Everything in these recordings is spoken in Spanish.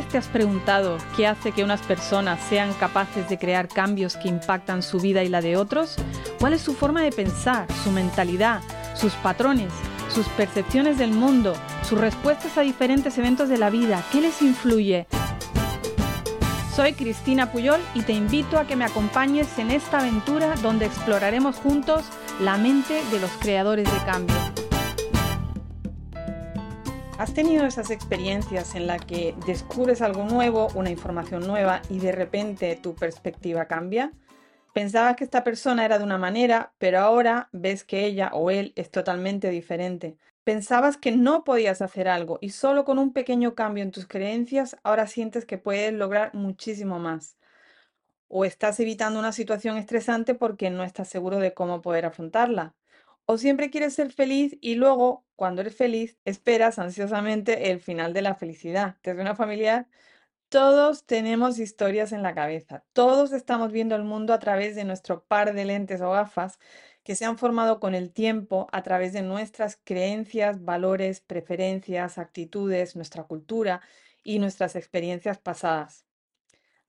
te has preguntado qué hace que unas personas sean capaces de crear cambios que impactan su vida y la de otros? ¿Cuál es su forma de pensar, su mentalidad, sus patrones, sus percepciones del mundo, sus respuestas a diferentes eventos de la vida? ¿Qué les influye? Soy Cristina Puyol y te invito a que me acompañes en esta aventura donde exploraremos juntos la mente de los creadores de cambio. ¿Has tenido esas experiencias en las que descubres algo nuevo, una información nueva y de repente tu perspectiva cambia? Pensabas que esta persona era de una manera, pero ahora ves que ella o él es totalmente diferente. Pensabas que no podías hacer algo y solo con un pequeño cambio en tus creencias ahora sientes que puedes lograr muchísimo más. O estás evitando una situación estresante porque no estás seguro de cómo poder afrontarla. O siempre quieres ser feliz y luego, cuando eres feliz, esperas ansiosamente el final de la felicidad. ¿Te una familiar? Todos tenemos historias en la cabeza. Todos estamos viendo el mundo a través de nuestro par de lentes o gafas que se han formado con el tiempo a través de nuestras creencias, valores, preferencias, actitudes, nuestra cultura y nuestras experiencias pasadas.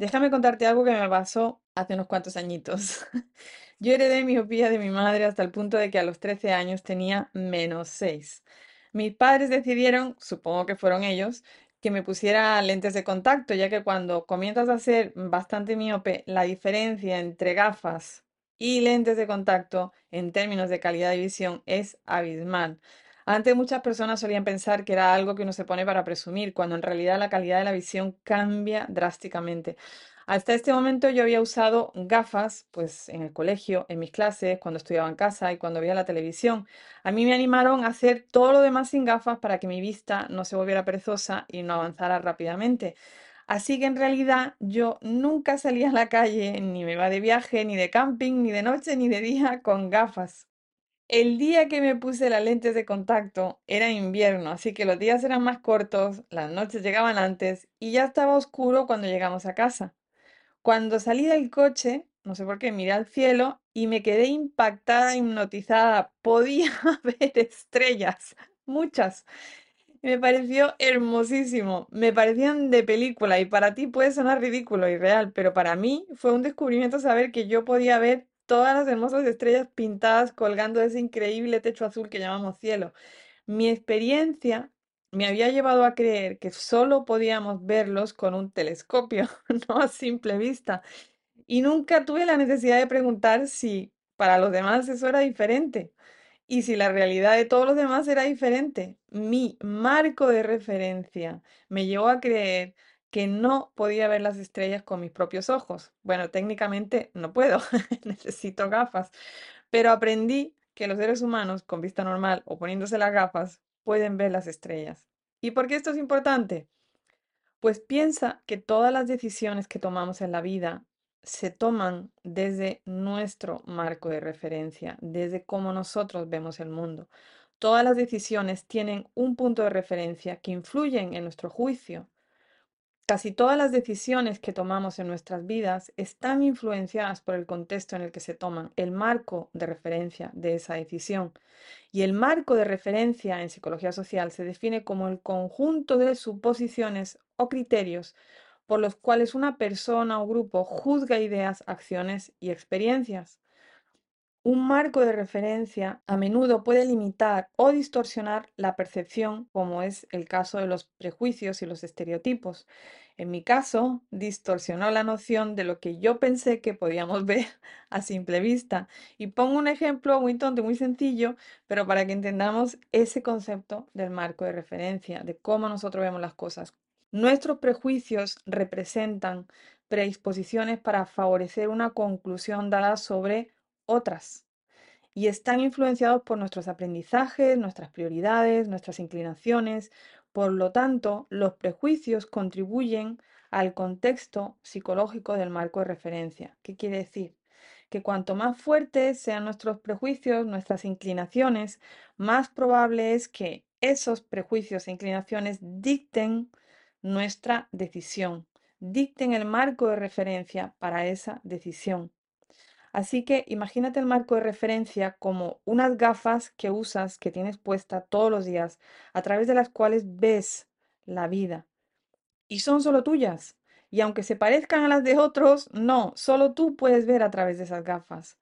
Déjame contarte algo que me pasó hace unos cuantos añitos. Yo heredé miopía de mi madre hasta el punto de que a los 13 años tenía menos 6. Mis padres decidieron, supongo que fueron ellos, que me pusiera lentes de contacto, ya que cuando comienzas a ser bastante miope, la diferencia entre gafas y lentes de contacto en términos de calidad de visión es abismal. Antes muchas personas solían pensar que era algo que uno se pone para presumir, cuando en realidad la calidad de la visión cambia drásticamente. Hasta este momento yo había usado gafas, pues en el colegio, en mis clases, cuando estudiaba en casa y cuando veía la televisión. A mí me animaron a hacer todo lo demás sin gafas para que mi vista no se volviera perezosa y no avanzara rápidamente. Así que en realidad yo nunca salía a la calle, ni me iba de viaje, ni de camping, ni de noche, ni de día con gafas. El día que me puse las lentes de contacto era invierno, así que los días eran más cortos, las noches llegaban antes y ya estaba oscuro cuando llegamos a casa. Cuando salí del coche, no sé por qué, miré al cielo y me quedé impactada, hipnotizada. Podía ver estrellas, muchas. Me pareció hermosísimo, me parecían de película y para ti puede sonar ridículo y real, pero para mí fue un descubrimiento saber que yo podía ver todas las hermosas estrellas pintadas colgando ese increíble techo azul que llamamos cielo. Mi experiencia me había llevado a creer que solo podíamos verlos con un telescopio, no a simple vista. Y nunca tuve la necesidad de preguntar si para los demás eso era diferente y si la realidad de todos los demás era diferente. Mi marco de referencia me llevó a creer que no podía ver las estrellas con mis propios ojos. Bueno, técnicamente no puedo, necesito gafas, pero aprendí que los seres humanos con vista normal o poniéndose las gafas pueden ver las estrellas. ¿Y por qué esto es importante? Pues piensa que todas las decisiones que tomamos en la vida se toman desde nuestro marco de referencia, desde cómo nosotros vemos el mundo. Todas las decisiones tienen un punto de referencia que influyen en nuestro juicio, Casi todas las decisiones que tomamos en nuestras vidas están influenciadas por el contexto en el que se toman, el marco de referencia de esa decisión. Y el marco de referencia en psicología social se define como el conjunto de suposiciones o criterios por los cuales una persona o grupo juzga ideas, acciones y experiencias. Un marco de referencia a menudo puede limitar o distorsionar la percepción, como es el caso de los prejuicios y los estereotipos. En mi caso, distorsionó la noción de lo que yo pensé que podíamos ver a simple vista. Y pongo un ejemplo muy tonto, muy sencillo, pero para que entendamos ese concepto del marco de referencia, de cómo nosotros vemos las cosas. Nuestros prejuicios representan predisposiciones para favorecer una conclusión dada sobre otras y están influenciados por nuestros aprendizajes, nuestras prioridades, nuestras inclinaciones. Por lo tanto, los prejuicios contribuyen al contexto psicológico del marco de referencia. ¿Qué quiere decir? Que cuanto más fuertes sean nuestros prejuicios, nuestras inclinaciones, más probable es que esos prejuicios e inclinaciones dicten nuestra decisión, dicten el marco de referencia para esa decisión. Así que imagínate el marco de referencia como unas gafas que usas, que tienes puesta todos los días, a través de las cuales ves la vida. y son solo tuyas. Y aunque se parezcan a las de otros, no, solo tú puedes ver a través de esas gafas.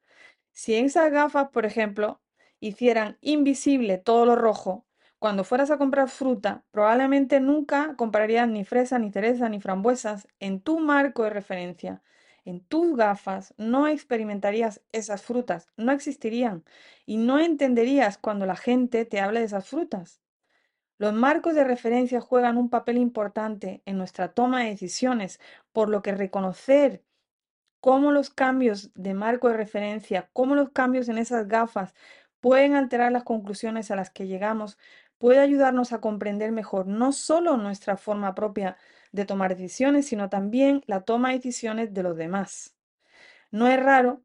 Si esas gafas, por ejemplo, hicieran invisible todo lo rojo, cuando fueras a comprar fruta, probablemente nunca comprarías ni fresa, ni cereza, ni frambuesas en tu marco de referencia. En tus gafas no experimentarías esas frutas, no existirían y no entenderías cuando la gente te habla de esas frutas. Los marcos de referencia juegan un papel importante en nuestra toma de decisiones, por lo que reconocer cómo los cambios de marco de referencia, cómo los cambios en esas gafas pueden alterar las conclusiones a las que llegamos, puede ayudarnos a comprender mejor no solo nuestra forma propia de tomar decisiones, sino también la toma de decisiones de los demás. No es raro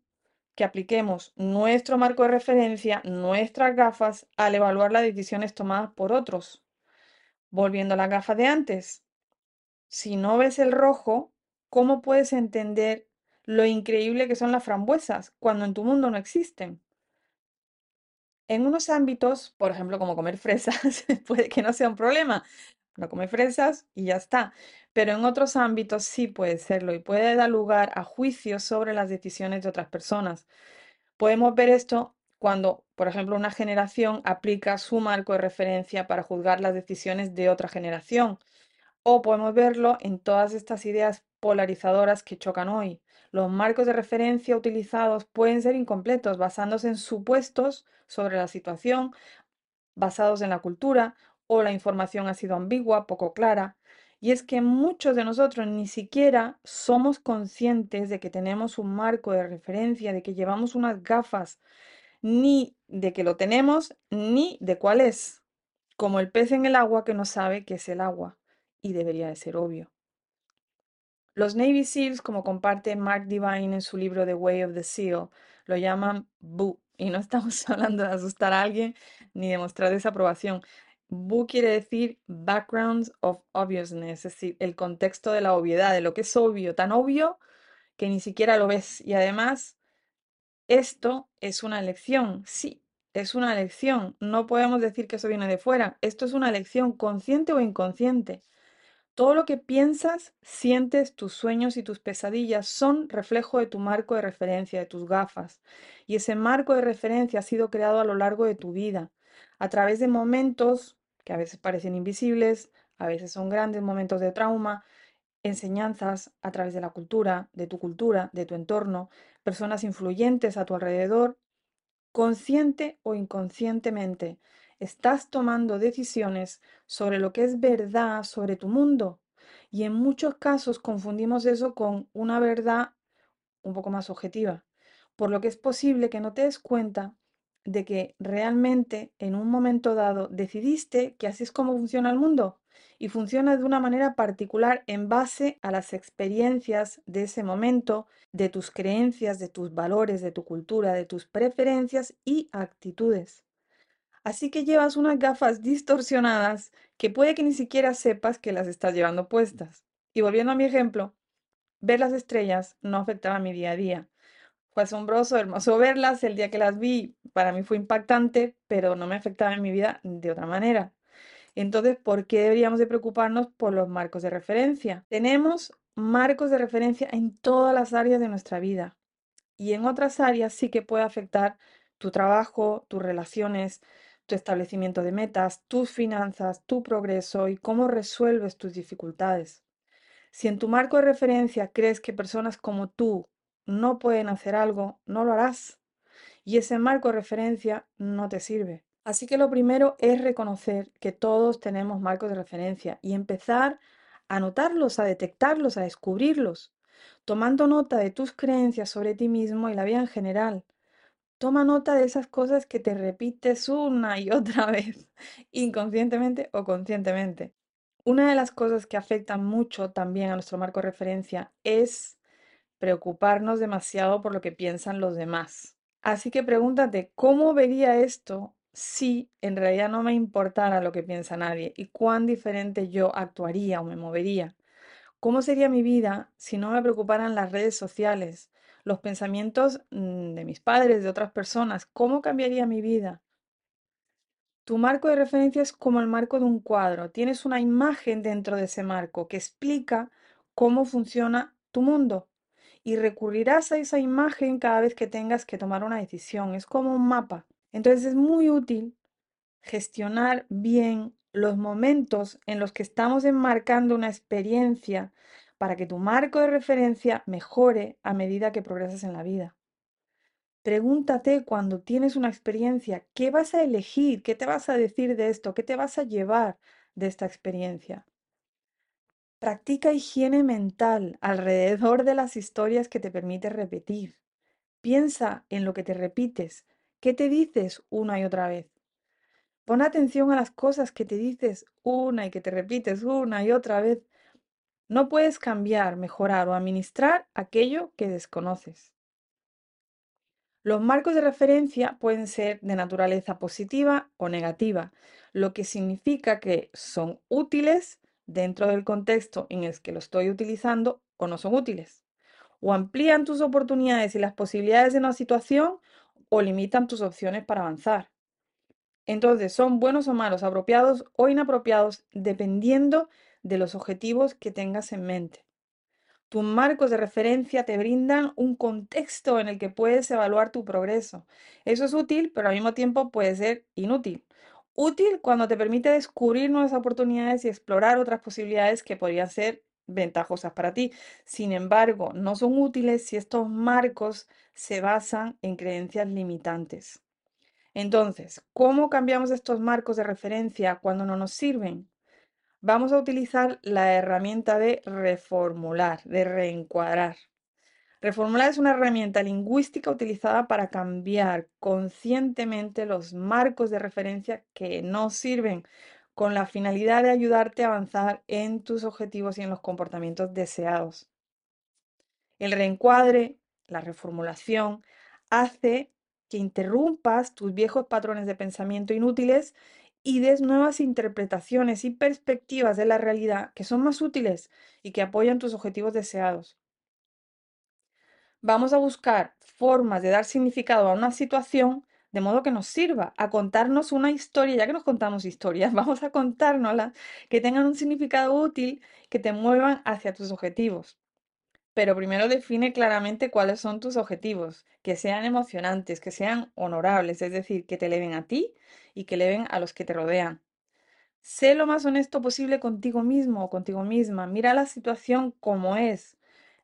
que apliquemos nuestro marco de referencia, nuestras gafas, al evaluar las decisiones tomadas por otros. Volviendo a las gafas de antes, si no ves el rojo, ¿cómo puedes entender lo increíble que son las frambuesas cuando en tu mundo no existen? En unos ámbitos, por ejemplo, como comer fresas, puede que no sea un problema. No come fresas y ya está. Pero en otros ámbitos sí puede serlo y puede dar lugar a juicios sobre las decisiones de otras personas. Podemos ver esto cuando, por ejemplo, una generación aplica su marco de referencia para juzgar las decisiones de otra generación. O podemos verlo en todas estas ideas polarizadoras que chocan hoy. Los marcos de referencia utilizados pueden ser incompletos, basándose en supuestos sobre la situación, basados en la cultura, o la información ha sido ambigua, poco clara. Y es que muchos de nosotros ni siquiera somos conscientes de que tenemos un marco de referencia, de que llevamos unas gafas, ni de que lo tenemos, ni de cuál es, como el pez en el agua que no sabe qué es el agua, y debería de ser obvio. Los Navy SEALs, como comparte Mark Divine en su libro The Way of the SEAL, lo llaman BOO. Y no estamos hablando de asustar a alguien ni de mostrar desaprobación. BOO quiere decir backgrounds of obviousness, es decir, el contexto de la obviedad, de lo que es obvio, tan obvio que ni siquiera lo ves. Y además, esto es una elección, sí, es una elección. No podemos decir que eso viene de fuera. Esto es una elección consciente o inconsciente. Todo lo que piensas, sientes, tus sueños y tus pesadillas son reflejo de tu marco de referencia, de tus gafas. Y ese marco de referencia ha sido creado a lo largo de tu vida, a través de momentos que a veces parecen invisibles, a veces son grandes momentos de trauma, enseñanzas a través de la cultura, de tu cultura, de tu entorno, personas influyentes a tu alrededor, consciente o inconscientemente estás tomando decisiones sobre lo que es verdad sobre tu mundo. Y en muchos casos confundimos eso con una verdad un poco más objetiva, por lo que es posible que no te des cuenta de que realmente en un momento dado decidiste que así es como funciona el mundo y funciona de una manera particular en base a las experiencias de ese momento, de tus creencias, de tus valores, de tu cultura, de tus preferencias y actitudes. Así que llevas unas gafas distorsionadas que puede que ni siquiera sepas que las estás llevando puestas. Y volviendo a mi ejemplo, ver las estrellas no afectaba mi día a día. Fue asombroso, hermoso verlas. El día que las vi, para mí fue impactante, pero no me afectaba en mi vida de otra manera. Entonces, ¿por qué deberíamos de preocuparnos por los marcos de referencia? Tenemos marcos de referencia en todas las áreas de nuestra vida. Y en otras áreas sí que puede afectar tu trabajo, tus relaciones, tu establecimiento de metas, tus finanzas, tu progreso y cómo resuelves tus dificultades. Si en tu marco de referencia crees que personas como tú no pueden hacer algo, no lo harás. Y ese marco de referencia no te sirve. Así que lo primero es reconocer que todos tenemos marcos de referencia y empezar a notarlos, a detectarlos, a descubrirlos, tomando nota de tus creencias sobre ti mismo y la vida en general, Toma nota de esas cosas que te repites una y otra vez, inconscientemente o conscientemente. Una de las cosas que afectan mucho también a nuestro marco de referencia es preocuparnos demasiado por lo que piensan los demás. Así que pregúntate, ¿cómo vería esto si en realidad no me importara lo que piensa nadie? ¿Y cuán diferente yo actuaría o me movería? ¿Cómo sería mi vida si no me preocuparan las redes sociales? los pensamientos mm, de mis padres, de otras personas, ¿cómo cambiaría mi vida? Tu marco de referencia es como el marco de un cuadro. Tienes una imagen dentro de ese marco que explica cómo funciona tu mundo. Y recurrirás a esa imagen cada vez que tengas que tomar una decisión. Es como un mapa. Entonces es muy útil gestionar bien los momentos en los que estamos enmarcando una experiencia para que tu marco de referencia mejore a medida que progresas en la vida. Pregúntate cuando tienes una experiencia, ¿qué vas a elegir? ¿Qué te vas a decir de esto? ¿Qué te vas a llevar de esta experiencia? Practica higiene mental alrededor de las historias que te permite repetir. Piensa en lo que te repites. ¿Qué te dices una y otra vez? Pon atención a las cosas que te dices una y que te repites una y otra vez. No puedes cambiar, mejorar o administrar aquello que desconoces. Los marcos de referencia pueden ser de naturaleza positiva o negativa, lo que significa que son útiles dentro del contexto en el que lo estoy utilizando o no son útiles. O amplían tus oportunidades y las posibilidades de una situación o limitan tus opciones para avanzar. Entonces, son buenos o malos, apropiados o inapropiados, dependiendo de los objetivos que tengas en mente. Tus marcos de referencia te brindan un contexto en el que puedes evaluar tu progreso. Eso es útil, pero al mismo tiempo puede ser inútil. Útil cuando te permite descubrir nuevas oportunidades y explorar otras posibilidades que podrían ser ventajosas para ti. Sin embargo, no son útiles si estos marcos se basan en creencias limitantes. Entonces, ¿cómo cambiamos estos marcos de referencia cuando no nos sirven? vamos a utilizar la herramienta de reformular, de reencuadrar. Reformular es una herramienta lingüística utilizada para cambiar conscientemente los marcos de referencia que no sirven con la finalidad de ayudarte a avanzar en tus objetivos y en los comportamientos deseados. El reencuadre, la reformulación, hace que interrumpas tus viejos patrones de pensamiento inútiles y des nuevas interpretaciones y perspectivas de la realidad que son más útiles y que apoyan tus objetivos deseados. Vamos a buscar formas de dar significado a una situación de modo que nos sirva a contarnos una historia, ya que nos contamos historias, vamos a contárnoslas que tengan un significado útil, que te muevan hacia tus objetivos. Pero primero define claramente cuáles son tus objetivos, que sean emocionantes, que sean honorables, es decir, que te eleven a ti y que eleven a los que te rodean. Sé lo más honesto posible contigo mismo o contigo misma. Mira la situación como es,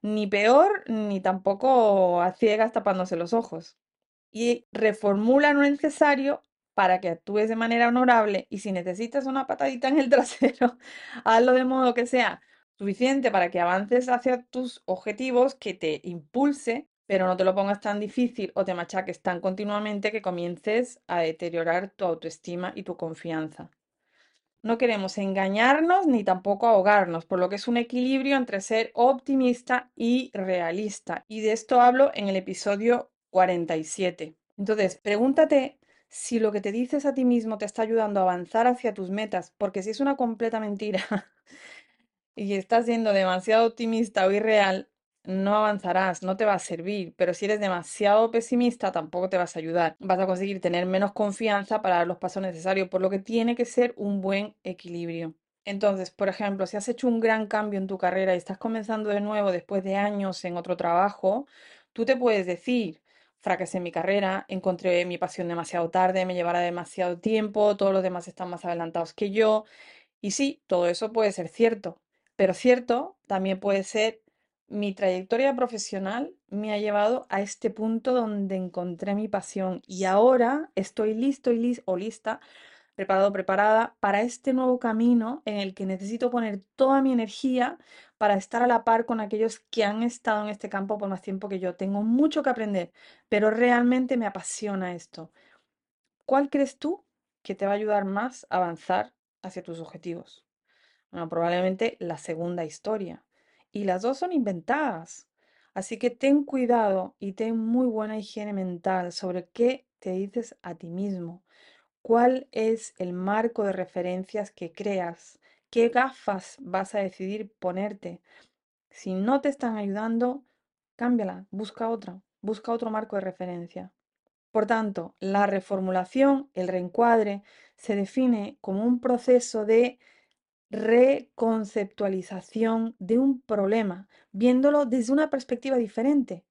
ni peor ni tampoco a ciegas tapándose los ojos. Y reformula lo necesario para que actúes de manera honorable y si necesitas una patadita en el trasero, hazlo de modo que sea suficiente para que avances hacia tus objetivos, que te impulse, pero no te lo pongas tan difícil o te machaques tan continuamente que comiences a deteriorar tu autoestima y tu confianza. No queremos engañarnos ni tampoco ahogarnos, por lo que es un equilibrio entre ser optimista y realista. Y de esto hablo en el episodio 47. Entonces, pregúntate si lo que te dices a ti mismo te está ayudando a avanzar hacia tus metas, porque si es una completa mentira, y estás siendo demasiado optimista o irreal, no avanzarás, no te va a servir, pero si eres demasiado pesimista tampoco te vas a ayudar. Vas a conseguir tener menos confianza para dar los pasos necesarios, por lo que tiene que ser un buen equilibrio. Entonces, por ejemplo, si has hecho un gran cambio en tu carrera y estás comenzando de nuevo después de años en otro trabajo, tú te puedes decir, fracasé en mi carrera, encontré mi pasión demasiado tarde, me llevará demasiado tiempo, todos los demás están más adelantados que yo. Y sí, todo eso puede ser cierto, pero cierto, también puede ser, mi trayectoria profesional me ha llevado a este punto donde encontré mi pasión y ahora estoy listo y o lista, preparado, preparada para este nuevo camino en el que necesito poner toda mi energía para estar a la par con aquellos que han estado en este campo por más tiempo que yo. Tengo mucho que aprender, pero realmente me apasiona esto. ¿Cuál crees tú que te va a ayudar más a avanzar hacia tus objetivos? Bueno, probablemente la segunda historia. Y las dos son inventadas. Así que ten cuidado y ten muy buena higiene mental sobre qué te dices a ti mismo. ¿Cuál es el marco de referencias que creas? ¿Qué gafas vas a decidir ponerte? Si no te están ayudando, cámbiala, busca otra, busca otro marco de referencia. Por tanto, la reformulación, el reencuadre, se define como un proceso de reconceptualización de un problema, viéndolo desde una perspectiva diferente.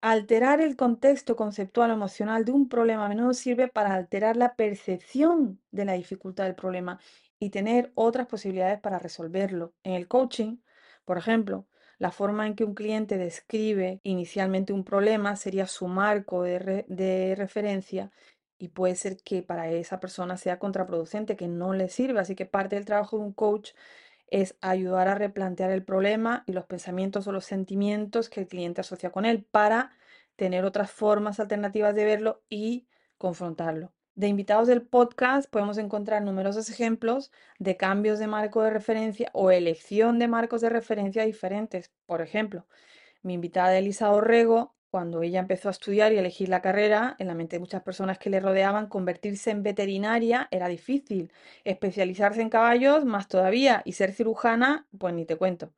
Alterar el contexto conceptual o emocional de un problema a menudo sirve para alterar la percepción de la dificultad del problema y tener otras posibilidades para resolverlo. En el coaching, por ejemplo, la forma en que un cliente describe inicialmente un problema sería su marco de, referencia y puede ser que para esa persona sea contraproducente, que no le sirva. Así que parte del trabajo de un coach es ayudar a replantear el problema y los pensamientos o los sentimientos que el cliente asocia con él para tener otras formas alternativas de verlo y confrontarlo. De invitados del podcast podemos encontrar numerosos ejemplos de cambios de marco de referencia o elección de marcos de referencia diferentes. Por ejemplo, mi invitada Elisa Orrego, cuando ella empezó a estudiar y elegir la carrera, en la mente de muchas personas que le rodeaban, convertirse en veterinaria era difícil. Especializarse en caballos, más todavía. Y ser cirujana, pues ni te cuento.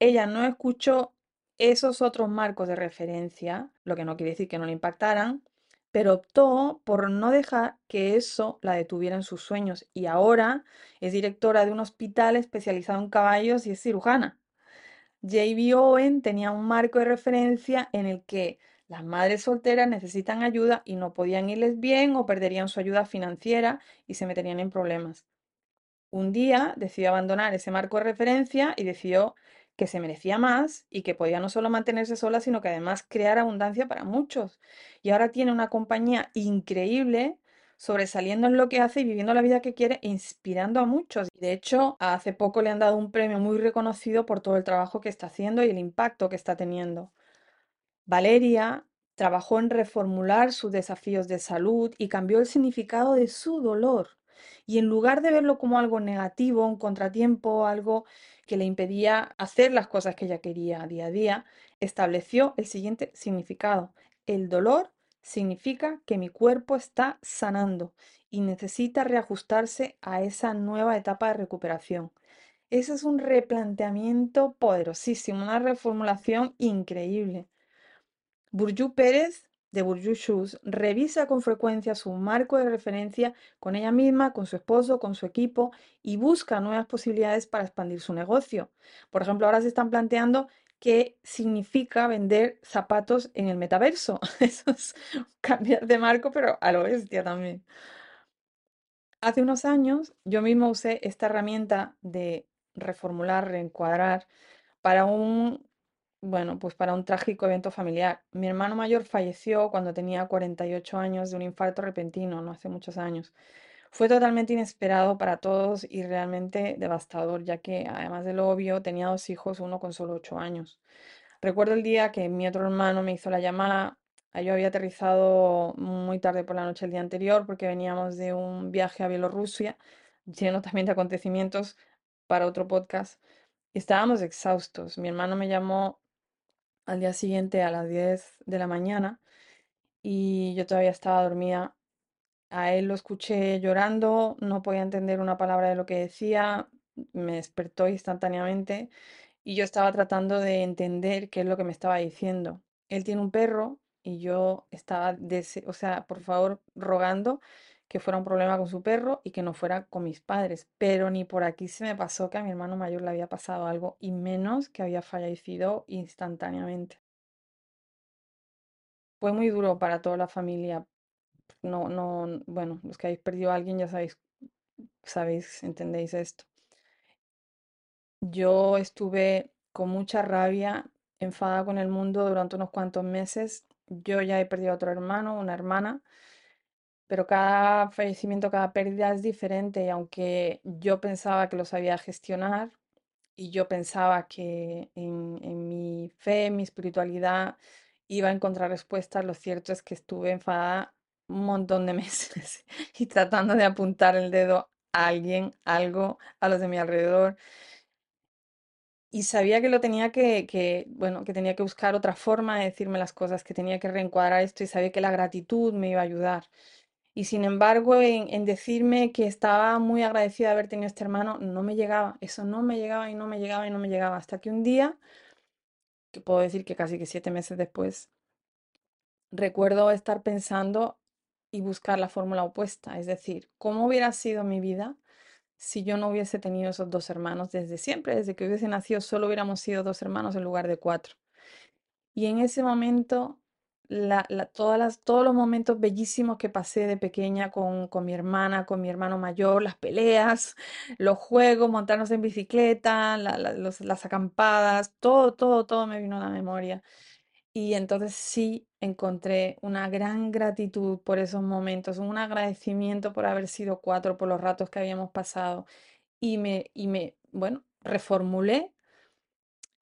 Ella no escuchó esos otros marcos de referencia, lo que no quiere decir que no le impactaran, pero optó por no dejar que eso la detuviera en sus sueños y ahora es directora de un hospital especializado en caballos y es cirujana. J.B. Owen tenía un marco de referencia en el que las madres solteras necesitan ayuda y no podían irles bien o perderían su ayuda financiera y se meterían en problemas. Un día decidió abandonar ese marco de referencia y decidió que se merecía más y que podía no solo mantenerse sola, sino que además crear abundancia para muchos. Y ahora tiene una compañía increíble, sobresaliendo en lo que hace y viviendo la vida que quiere, inspirando a muchos. De hecho, hace poco le han dado un premio muy reconocido por todo el trabajo que está haciendo y el impacto que está teniendo. Valeria trabajó en reformular sus desafíos de salud y cambió el significado de su dolor. Y en lugar de verlo como algo negativo, un contratiempo, algo que le impedía hacer las cosas que ella quería día a día, estableció el siguiente significado. El dolor significa que mi cuerpo está sanando y necesita reajustarse a esa nueva etapa de recuperación. Ese es un replanteamiento poderosísimo, una reformulación increíble. Burju Pérez de Burju Shoes revisa con frecuencia su marco de referencia con ella misma, con su esposo, con su equipo y busca nuevas posibilidades para expandir su negocio. Por ejemplo, ahora se están planteando qué significa vender zapatos en el metaverso. Eso es cambiar de marco, pero a lo bestia también. Hace unos años yo mismo usé esta herramienta de reformular, reencuadrar para un bueno, pues para un trágico evento familiar. Mi hermano mayor falleció cuando tenía 48 años de un infarto repentino, no hace muchos años. Fue totalmente inesperado para todos y realmente devastador, ya que además de lo obvio, tenía dos hijos, uno con solo 8 años. Recuerdo el día que mi otro hermano me hizo la llamada. Yo había aterrizado muy tarde por la noche el día anterior porque veníamos de un viaje a Bielorrusia, lleno también de acontecimientos para otro podcast. Estábamos exhaustos. Mi hermano me llamó al día siguiente a las 10 de la mañana y yo todavía estaba dormida. A él lo escuché llorando, no podía entender una palabra de lo que decía, me despertó instantáneamente y yo estaba tratando de entender qué es lo que me estaba diciendo. Él tiene un perro y yo estaba, o sea, por favor, rogando que fuera un problema con su perro y que no fuera con mis padres. Pero ni por aquí se me pasó que a mi hermano mayor le había pasado algo y menos que había fallecido instantáneamente. Fue muy duro para toda la familia. No, no, bueno, los que habéis perdido a alguien ya sabéis, sabéis, entendéis esto. Yo estuve con mucha rabia, enfadada con el mundo durante unos cuantos meses. Yo ya he perdido a otro hermano, una hermana pero cada fallecimiento, cada pérdida es diferente y aunque yo pensaba que lo sabía gestionar y yo pensaba que en, mi fe, en mi espiritualidad iba a encontrar respuestas, lo cierto es que estuve enfadada un montón de meses y tratando de apuntar el dedo a alguien, algo, a los de mi alrededor. Y sabía que lo tenía que, que, bueno, que tenía que buscar otra forma de decirme las cosas, que tenía que reencuadrar esto y sabía que la gratitud me iba a ayudar. Y sin embargo, en, decirme que estaba muy agradecida de haber tenido este hermano, no me llegaba. Eso no me llegaba y no me llegaba y no me llegaba. Hasta que un día, que puedo decir que casi que siete meses después, recuerdo estar pensando y buscar la fórmula opuesta, es decir, ¿cómo hubiera sido mi vida si yo no hubiese tenido esos dos hermanos desde siempre? Desde que hubiese nacido solo hubiéramos sido dos hermanos en lugar de cuatro. Y en ese momento, todas todos los momentos bellísimos que pasé de pequeña con, con mi hermana, con mi hermano mayor, las peleas, los juegos, montarnos en bicicleta, las acampadas, todo, todo, todo me vino a la memoria. Y entonces sí encontré una gran gratitud por esos momentos, un agradecimiento por haber sido cuatro, por los ratos que habíamos pasado. Y me, y me, bueno, reformulé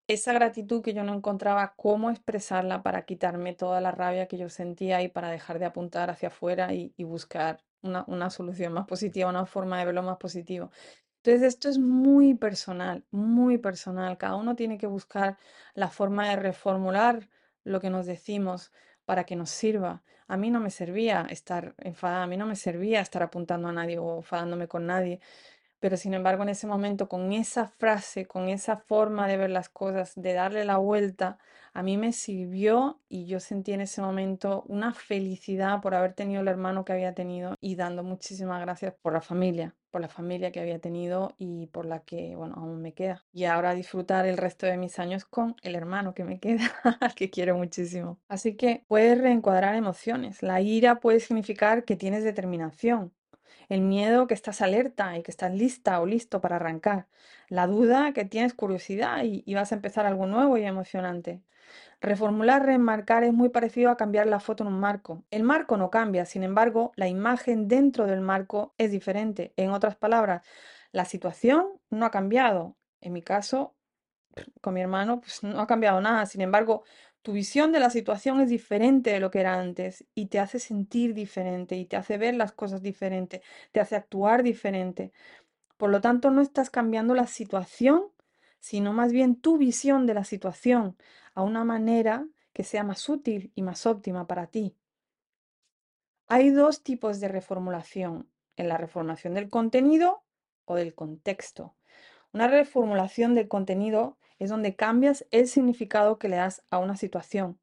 esa gratitud que yo no encontraba cómo expresarla para quitarme toda la rabia que yo sentía y para dejar de apuntar hacia afuera y, y buscar una, una solución más positiva, una forma de verlo más positivo. Entonces, esto es muy personal, muy personal. Cada uno tiene que buscar la forma de reformular lo que nos decimos para que nos sirva. A mí no me servía estar enfadada, a mí no me servía estar apuntando a nadie o enfadándome con nadie. Pero sin embargo, en ese momento, con esa frase, con esa forma de ver las cosas, de darle la vuelta, a mí me sirvió y yo sentí en ese momento una felicidad por haber tenido el hermano que había tenido y dando muchísimas gracias por la familia, por la familia que había tenido y por la que, bueno, aún me queda. Y ahora disfrutar el resto de mis años con el hermano que me queda, al que quiero muchísimo. Así que puedes reencuadrar emociones. La ira puede significar que tienes determinación. El miedo que estás alerta y que estás lista o listo para arrancar. La duda que tienes curiosidad y, vas a empezar algo nuevo y emocionante. Reformular, remarcar es muy parecido a cambiar la foto en un marco. El marco no cambia, sin embargo, la imagen dentro del marco es diferente. En otras palabras, la situación no ha cambiado. En mi caso, con mi hermano, pues no ha cambiado nada. Sin embargo, tu visión de la situación es diferente de lo que era antes y te hace sentir diferente y te hace ver las cosas diferente, te hace actuar diferente. Por lo tanto, no estás cambiando la situación, sino más bien tu visión de la situación a una manera que sea más útil y más óptima para ti. Hay dos tipos de reformulación, en la reformulación del contenido o del contexto. Una reformulación del contenido es donde cambias el significado que le das a una situación.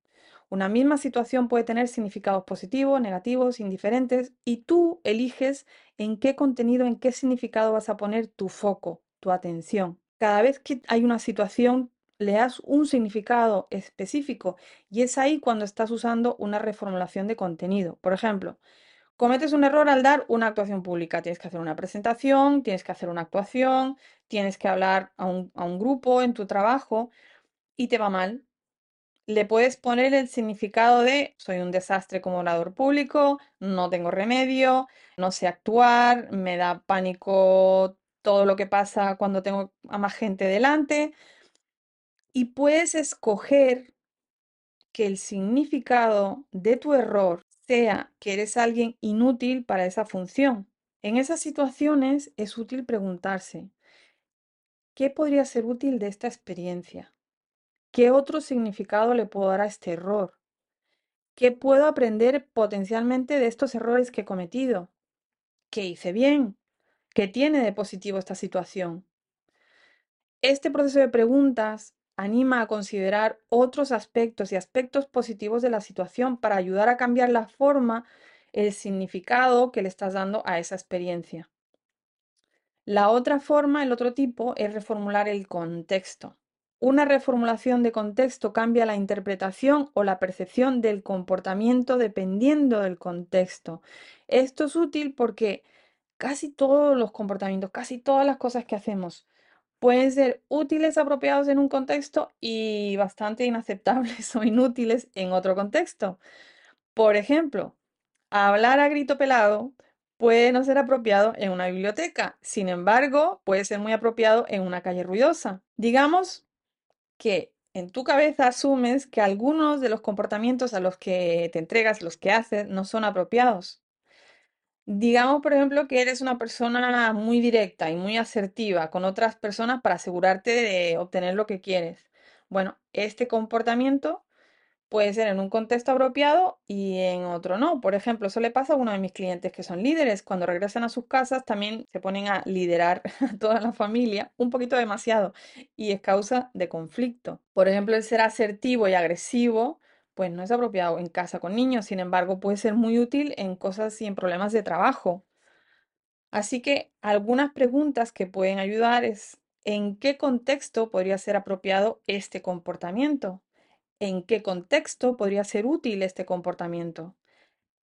Una misma situación puede tener significados positivos, negativos, indiferentes, y tú eliges en qué contenido, en qué significado vas a poner tu foco, tu atención. Cada vez que hay una situación, le das un significado específico y es ahí cuando estás usando una reformulación de contenido. Por ejemplo, cometes un error al dar una actuación pública. Tienes que hacer una presentación, tienes que hacer una actuación, tienes que hablar a un, grupo en tu trabajo y te va mal. Le puedes poner el significado de soy un desastre como orador público, no tengo remedio, no sé actuar, me da pánico todo lo que pasa cuando tengo a más gente delante. Y puedes escoger que el significado de tu error sea que eres alguien inútil para esa función. En esas situaciones es útil preguntarse, ¿qué podría ser útil de esta experiencia? ¿Qué otro significado le puedo dar a este error? ¿Qué puedo aprender potencialmente de estos errores que he cometido? ¿Qué hice bien? ¿Qué tiene de positivo esta situación? Este proceso de preguntas anima a considerar otros aspectos y aspectos positivos de la situación para ayudar a cambiar la forma, el significado que le estás dando a esa experiencia. La otra forma, el otro tipo, es reformular el contexto. Una reformulación de contexto cambia la interpretación o la percepción del comportamiento dependiendo del contexto. Esto es útil porque casi todos los comportamientos, casi todas las cosas que hacemos pueden ser útiles, apropiados en un contexto y bastante inaceptables o inútiles en otro contexto. Por ejemplo, hablar a grito pelado puede no ser apropiado en una biblioteca, sin embargo, puede ser muy apropiado en una calle ruidosa. Digamos que en tu cabeza asumes que algunos de los comportamientos a los que te entregas, los que haces, no son apropiados. Digamos, por ejemplo, que eres una persona muy directa y muy asertiva con otras personas para asegurarte de obtener lo que quieres. Bueno, este comportamiento puede ser en un contexto apropiado y en otro no. Por ejemplo, eso le pasa a uno de mis clientes que son líderes. Cuando regresan a sus casas también se ponen a liderar a toda la familia un poquito demasiado y es causa de conflicto. Por ejemplo, el ser asertivo y agresivo pues no es apropiado en casa con niños, sin embargo puede ser muy útil en cosas y en problemas de trabajo. Así que algunas preguntas que pueden ayudar es ¿en qué contexto podría ser apropiado este comportamiento? ¿En qué contexto podría ser útil este comportamiento?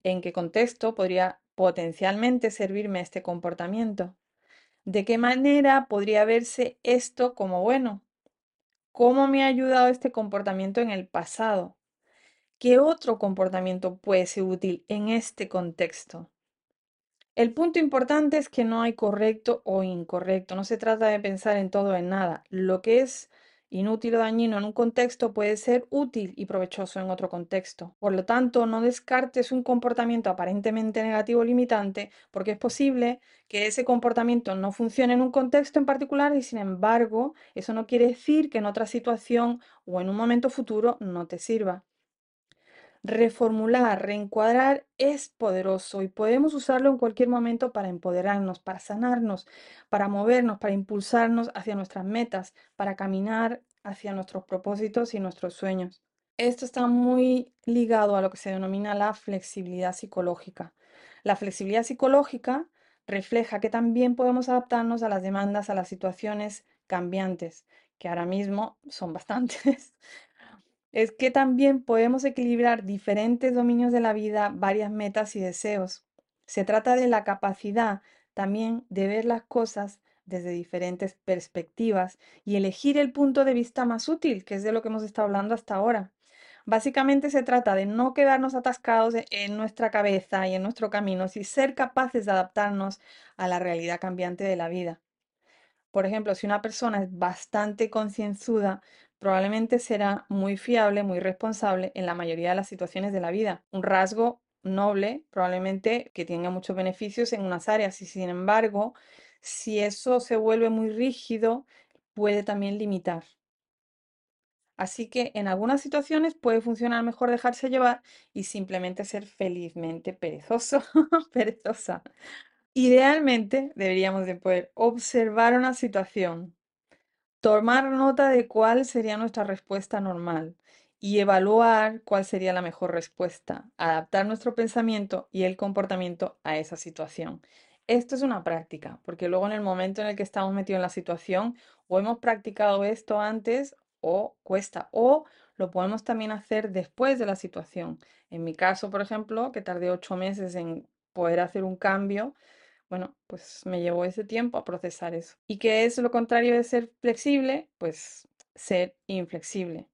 ¿En qué contexto podría potencialmente servirme este comportamiento? ¿De qué manera podría verse esto como bueno? ¿Cómo me ha ayudado este comportamiento en el pasado? ¿Qué otro comportamiento puede ser útil en este contexto? El punto importante es que no hay correcto o incorrecto. No se trata de pensar en todo o en nada. Lo que es inútil o dañino en un contexto puede ser útil y provechoso en otro contexto. Por lo tanto, no descartes un comportamiento aparentemente negativo o limitante porque es posible que ese comportamiento no funcione en un contexto en particular y sin embargo, eso no quiere decir que en otra situación o en un momento futuro no te sirva. Reformular, reencuadrar es poderoso y podemos usarlo en cualquier momento para empoderarnos, para sanarnos, para movernos, para impulsarnos hacia nuestras metas, para caminar hacia nuestros propósitos y nuestros sueños. Esto está muy ligado a lo que se denomina la flexibilidad psicológica. La flexibilidad psicológica refleja que también podemos adaptarnos a las demandas, a las situaciones cambiantes, que ahora mismo son bastantes, es que también podemos equilibrar diferentes dominios de la vida, varias metas y deseos. Se trata de la capacidad también de ver las cosas desde diferentes perspectivas y elegir el punto de vista más útil, que es de lo que hemos estado hablando hasta ahora. Básicamente se trata de no quedarnos atascados e-, en nuestra cabeza y en nuestro camino, sino ser capaces de adaptarnos a la realidad cambiante de la vida. Por ejemplo, si una persona es bastante concienzuda, probablemente será muy fiable, muy responsable en la mayoría de las situaciones de la vida. Un rasgo noble, probablemente que tenga muchos beneficios en unas áreas y sin embargo, si eso se vuelve muy rígido, puede también limitar. Así que en algunas situaciones puede funcionar mejor dejarse llevar y simplemente ser felizmente perezoso, perezosa. Idealmente deberíamos de poder observar una situación, tomar nota de cuál sería nuestra respuesta normal y evaluar cuál sería la mejor respuesta, adaptar nuestro pensamiento y el comportamiento a esa situación. Esto es una práctica, porque luego en el momento en el que estamos metidos en la situación, o hemos practicado esto antes o cuesta, o lo podemos también hacer después de la situación. En mi caso, por ejemplo, que tardé ocho meses en poder hacer un cambio, bueno, pues me llevó ese tiempo a procesar eso. ¿Y qué es lo contrario de ser flexible? Pues ser inflexible.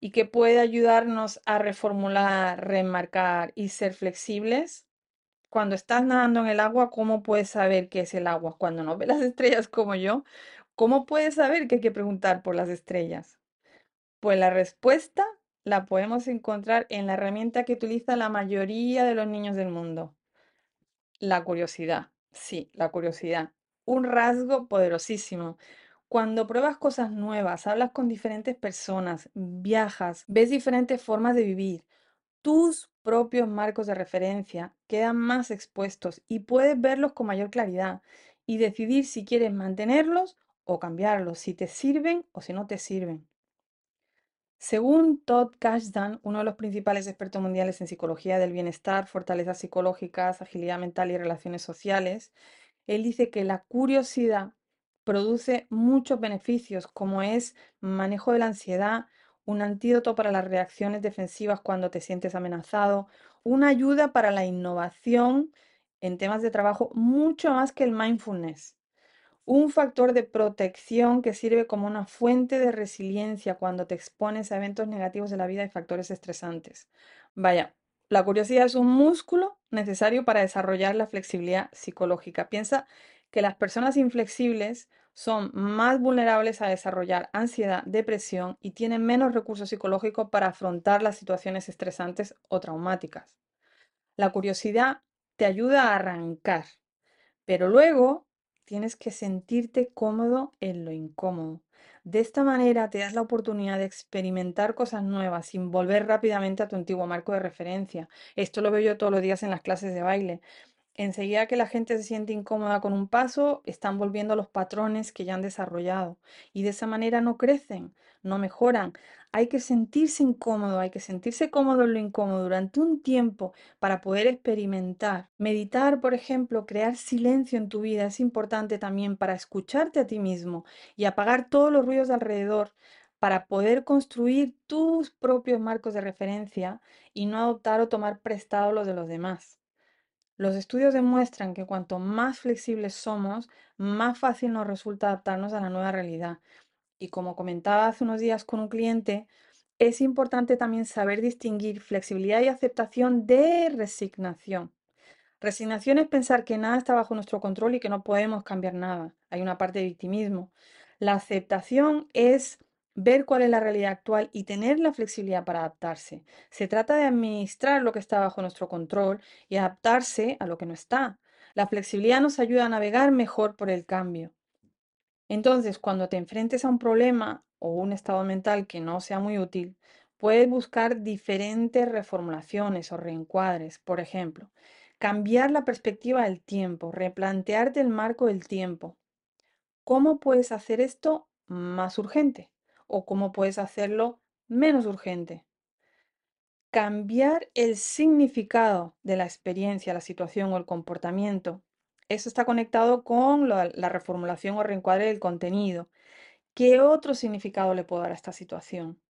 ¿Y qué puede ayudarnos a reformular, remarcar y ser flexibles? Cuando estás nadando en el agua, ¿cómo puedes saber qué es el agua? Cuando no ves las estrellas como yo, ¿cómo puedes saber que hay que preguntar por las estrellas? Pues la respuesta la podemos encontrar en la herramienta que utiliza la mayoría de los niños del mundo, la curiosidad. Sí, la curiosidad. Un rasgo poderosísimo. Cuando pruebas cosas nuevas, hablas con diferentes personas, viajas, ves diferentes formas de vivir, tus propios marcos de referencia quedan más expuestos y puedes verlos con mayor claridad y decidir si quieres mantenerlos o cambiarlos, si te sirven o si no te sirven. Según Todd Kashdan, uno de los principales expertos mundiales en psicología del bienestar, fortalezas psicológicas, agilidad mental y relaciones sociales, él dice que la curiosidad produce muchos beneficios, como es manejo de la ansiedad, un antídoto para las reacciones defensivas cuando te sientes amenazado, una ayuda para la innovación en temas de trabajo, mucho más que el mindfulness un factor de protección que sirve como una fuente de resiliencia cuando te expones a eventos negativos de la vida y factores estresantes. Vaya, la curiosidad es un músculo necesario para desarrollar la flexibilidad psicológica. Piensa que las personas inflexibles son más vulnerables a desarrollar ansiedad, depresión y tienen menos recursos psicológicos para afrontar las situaciones estresantes o traumáticas. La curiosidad te ayuda a arrancar, pero luego tienes que sentirte cómodo en lo incómodo. De esta manera te das la oportunidad de experimentar cosas nuevas sin volver rápidamente a tu antiguo marco de referencia. Esto lo veo yo todos los días en las clases de baile. Enseguida que la gente se siente incómoda con un paso, están volviendo a los patrones que ya han desarrollado y de esa manera no crecen, no mejoran. Hay que sentirse incómodo, hay que sentirse cómodo en lo incómodo durante un tiempo para poder experimentar. Meditar, por ejemplo, crear silencio en tu vida es importante también para escucharte a ti mismo y apagar todos los ruidos de alrededor para poder construir tus propios marcos de referencia y no adoptar o tomar prestado los de los demás. Los estudios demuestran que cuanto más flexibles somos, más fácil nos resulta adaptarnos a la nueva realidad. Y como comentaba hace unos días con un cliente, es importante también saber distinguir flexibilidad y aceptación de resignación. Resignación es pensar que nada está bajo nuestro control y que no podemos cambiar nada. Hay una parte de victimismo. La aceptación es ver cuál es la realidad actual y tener la flexibilidad para adaptarse. Se trata de administrar lo que está bajo nuestro control y adaptarse a lo que no está. La flexibilidad nos ayuda a navegar mejor por el cambio. Entonces, cuando te enfrentes a un problema o un estado mental que no sea muy útil, puedes buscar diferentes reformulaciones o reencuadres. Por ejemplo, cambiar la perspectiva del tiempo, replantearte el marco del tiempo. ¿Cómo puedes hacer esto más urgente? o cómo puedes hacerlo menos urgente. Cambiar el significado de la experiencia, la situación o el comportamiento. Eso está conectado con la, reformulación o reencuadre del contenido. ¿Qué otro significado le puedo dar a esta situación?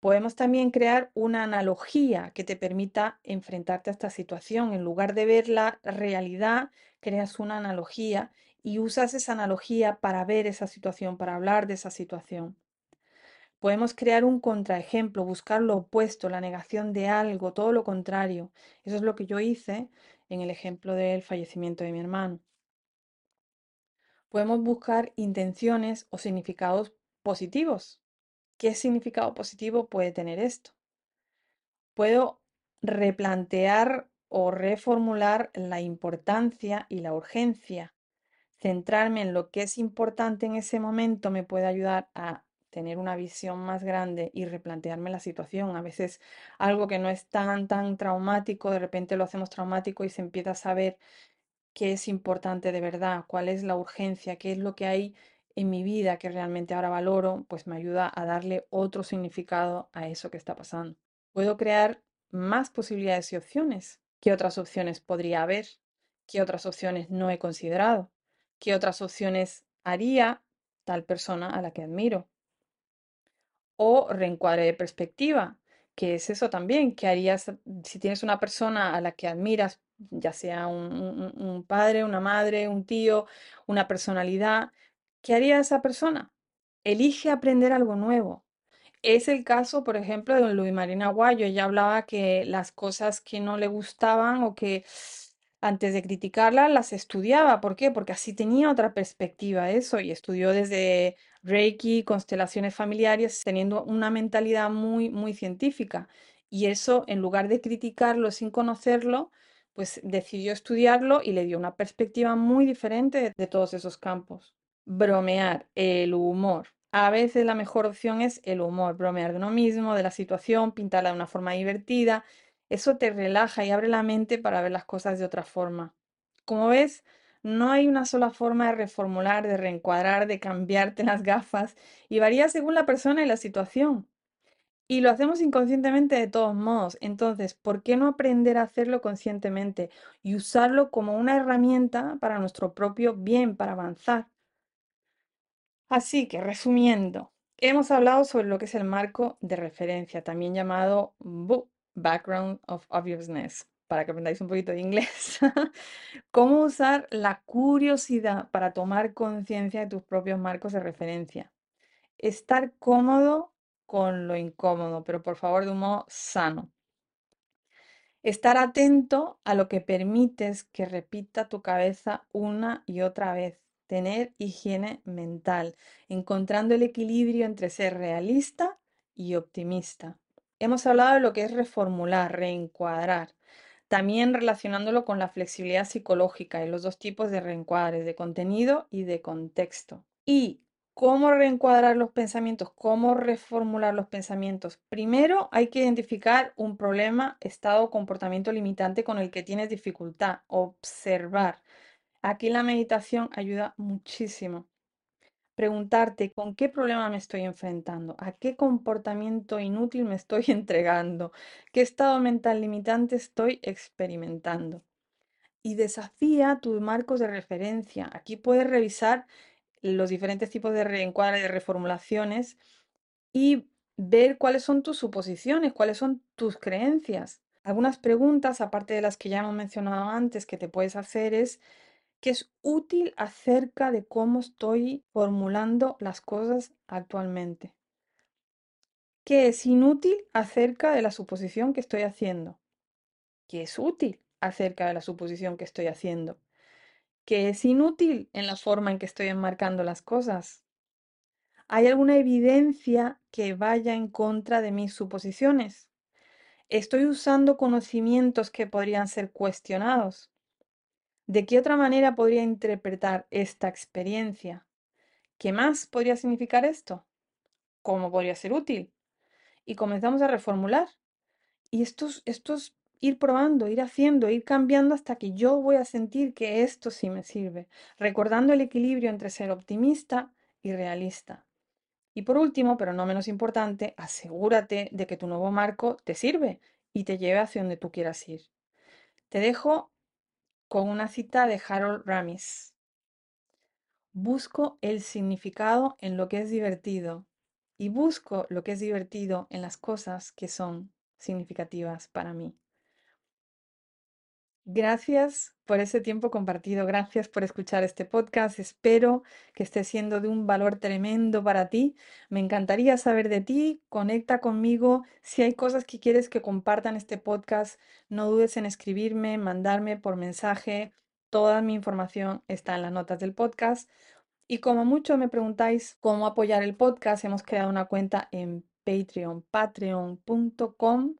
Podemos también crear una analogía que te permita enfrentarte a esta situación. En lugar de ver la realidad, creas una analogía y usas esa analogía para ver esa situación, para hablar de esa situación. Podemos crear un contraejemplo, buscar lo opuesto, la negación de algo, todo lo contrario. Eso es lo que yo hice en el ejemplo del fallecimiento de mi hermano. Podemos buscar intenciones o significados positivos. ¿Qué significado positivo puede tener esto? Puedo replantear o reformular la importancia y la urgencia centrarme en lo que es importante en ese momento me puede ayudar a tener una visión más grande y replantearme la situación. A veces algo que no es tan, tan traumático, de repente lo hacemos traumático y se empieza a saber qué es importante de verdad, cuál es la urgencia, qué es lo que hay en mi vida que realmente ahora valoro, pues me ayuda a darle otro significado a eso que está pasando. Puedo crear más posibilidades y opciones. ¿Qué otras opciones podría haber? ¿Qué otras opciones no he considerado? ¿Qué otras opciones haría tal persona a la que admiro? O reencuadre de perspectiva, que es eso también, ¿qué harías si tienes una persona a la que admiras, ya sea un, padre, una madre, un tío, una personalidad? ¿Qué haría esa persona? Elige aprender algo nuevo. Es el caso, por ejemplo, de don Luis Marina Aguayo. Ella hablaba que las cosas que no le gustaban o que antes de criticarla, las estudiaba. ¿Por qué? Porque así tenía otra perspectiva eso y estudió desde Reiki, constelaciones familiares, teniendo una mentalidad muy, muy científica. Y eso, en lugar de criticarlo sin conocerlo, pues decidió estudiarlo y le dio una perspectiva muy diferente de, de todos esos campos. Bromear, el humor. A veces la mejor opción es el humor, bromear de uno mismo, de la situación, pintarla de una forma divertida eso te relaja y abre la mente para ver las cosas de otra forma. Como ves, no hay una sola forma de reformular, de reencuadrar, de cambiarte las gafas y varía según la persona y la situación. Y lo hacemos inconscientemente de todos modos. Entonces, ¿por qué no aprender a hacerlo conscientemente y usarlo como una herramienta para nuestro propio bien, para avanzar? Así que, resumiendo, hemos hablado sobre lo que es el marco de referencia, también llamado Background of Obviousness, para que aprendáis un poquito de inglés. Cómo usar la curiosidad para tomar conciencia de tus propios marcos de referencia. Estar cómodo con lo incómodo, pero por favor de un modo sano. Estar atento a lo que permites que repita tu cabeza una y otra vez. Tener higiene mental, encontrando el equilibrio entre ser realista y optimista. Hemos hablado de lo que es reformular, reencuadrar, también relacionándolo con la flexibilidad psicológica y los dos tipos de reencuadres, de contenido y de contexto. Y ¿Cómo reencuadrar los pensamientos? ¿Cómo reformular los pensamientos? Primero hay que identificar un problema, estado o comportamiento limitante con el que tienes dificultad. Observar. Aquí la meditación ayuda muchísimo. Preguntarte con qué problema me estoy enfrentando, a qué comportamiento inútil me estoy entregando, qué estado mental limitante estoy experimentando. Y desafía tus marcos de referencia. Aquí puedes revisar los diferentes tipos de reencuadre, de reformulaciones y ver cuáles son tus suposiciones, cuáles son tus creencias. Algunas preguntas, aparte de las que ya hemos mencionado antes, que te puedes hacer es ¿qué es útil acerca de cómo estoy formulando las cosas actualmente? ¿Qué es inútil acerca de la suposición que estoy haciendo? ¿Qué es útil acerca de la suposición que estoy haciendo? que es inútil en la forma en que estoy enmarcando las cosas. ¿Hay alguna evidencia que vaya en contra de mis suposiciones? ¿Estoy usando conocimientos que podrían ser cuestionados? ¿De qué otra manera podría interpretar esta experiencia? ¿Qué más podría significar esto? ¿Cómo podría ser útil? Y comenzamos a reformular. Y estos, estos ir probando, ir haciendo, ir cambiando hasta que yo voy a sentir que esto sí me sirve, recordando el equilibrio entre ser optimista y realista. Y por último, pero no menos importante, asegúrate de que tu nuevo marco te sirve y te lleve hacia donde tú quieras ir. Te dejo con una cita de Harold Ramis. Busco el significado en lo que es divertido y busco lo que es divertido en las cosas que son significativas para mí. Gracias por ese tiempo compartido, gracias por escuchar este podcast. Espero que esté siendo de un valor tremendo para ti. Me encantaría saber de ti, conecta conmigo. Si hay cosas que quieres que compartan este podcast, no dudes en escribirme, mandarme por mensaje. Toda mi información está en las notas del podcast. Y como mucho me preguntáis cómo apoyar el podcast, hemos creado una cuenta en Patreon, patreon.com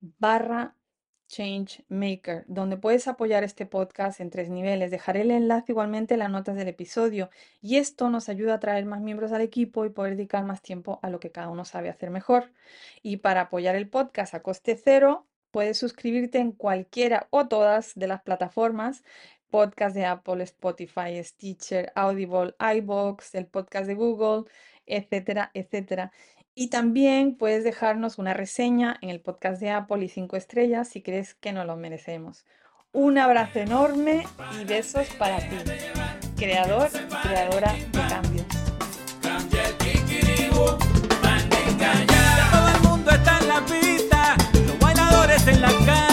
barra Change Maker, donde puedes apoyar este podcast en tres niveles. Dejaré el enlace igualmente en las notas del episodio y esto nos ayuda a traer más miembros al equipo y poder dedicar más tiempo a lo que cada uno sabe hacer mejor. Y para apoyar el podcast a coste cero, puedes suscribirte en cualquiera o todas de las plataformas podcast de Apple, Spotify, Stitcher, Audible, iBox, el podcast de Google, etcétera, etcétera. Y también puedes dejarnos una reseña en el podcast de Apple y cinco estrellas si crees que no lo merecemos. Un abrazo enorme y besos para ti, creador y creadora de cambios. Todo el mundo está en la pista, los bailadores en la calle.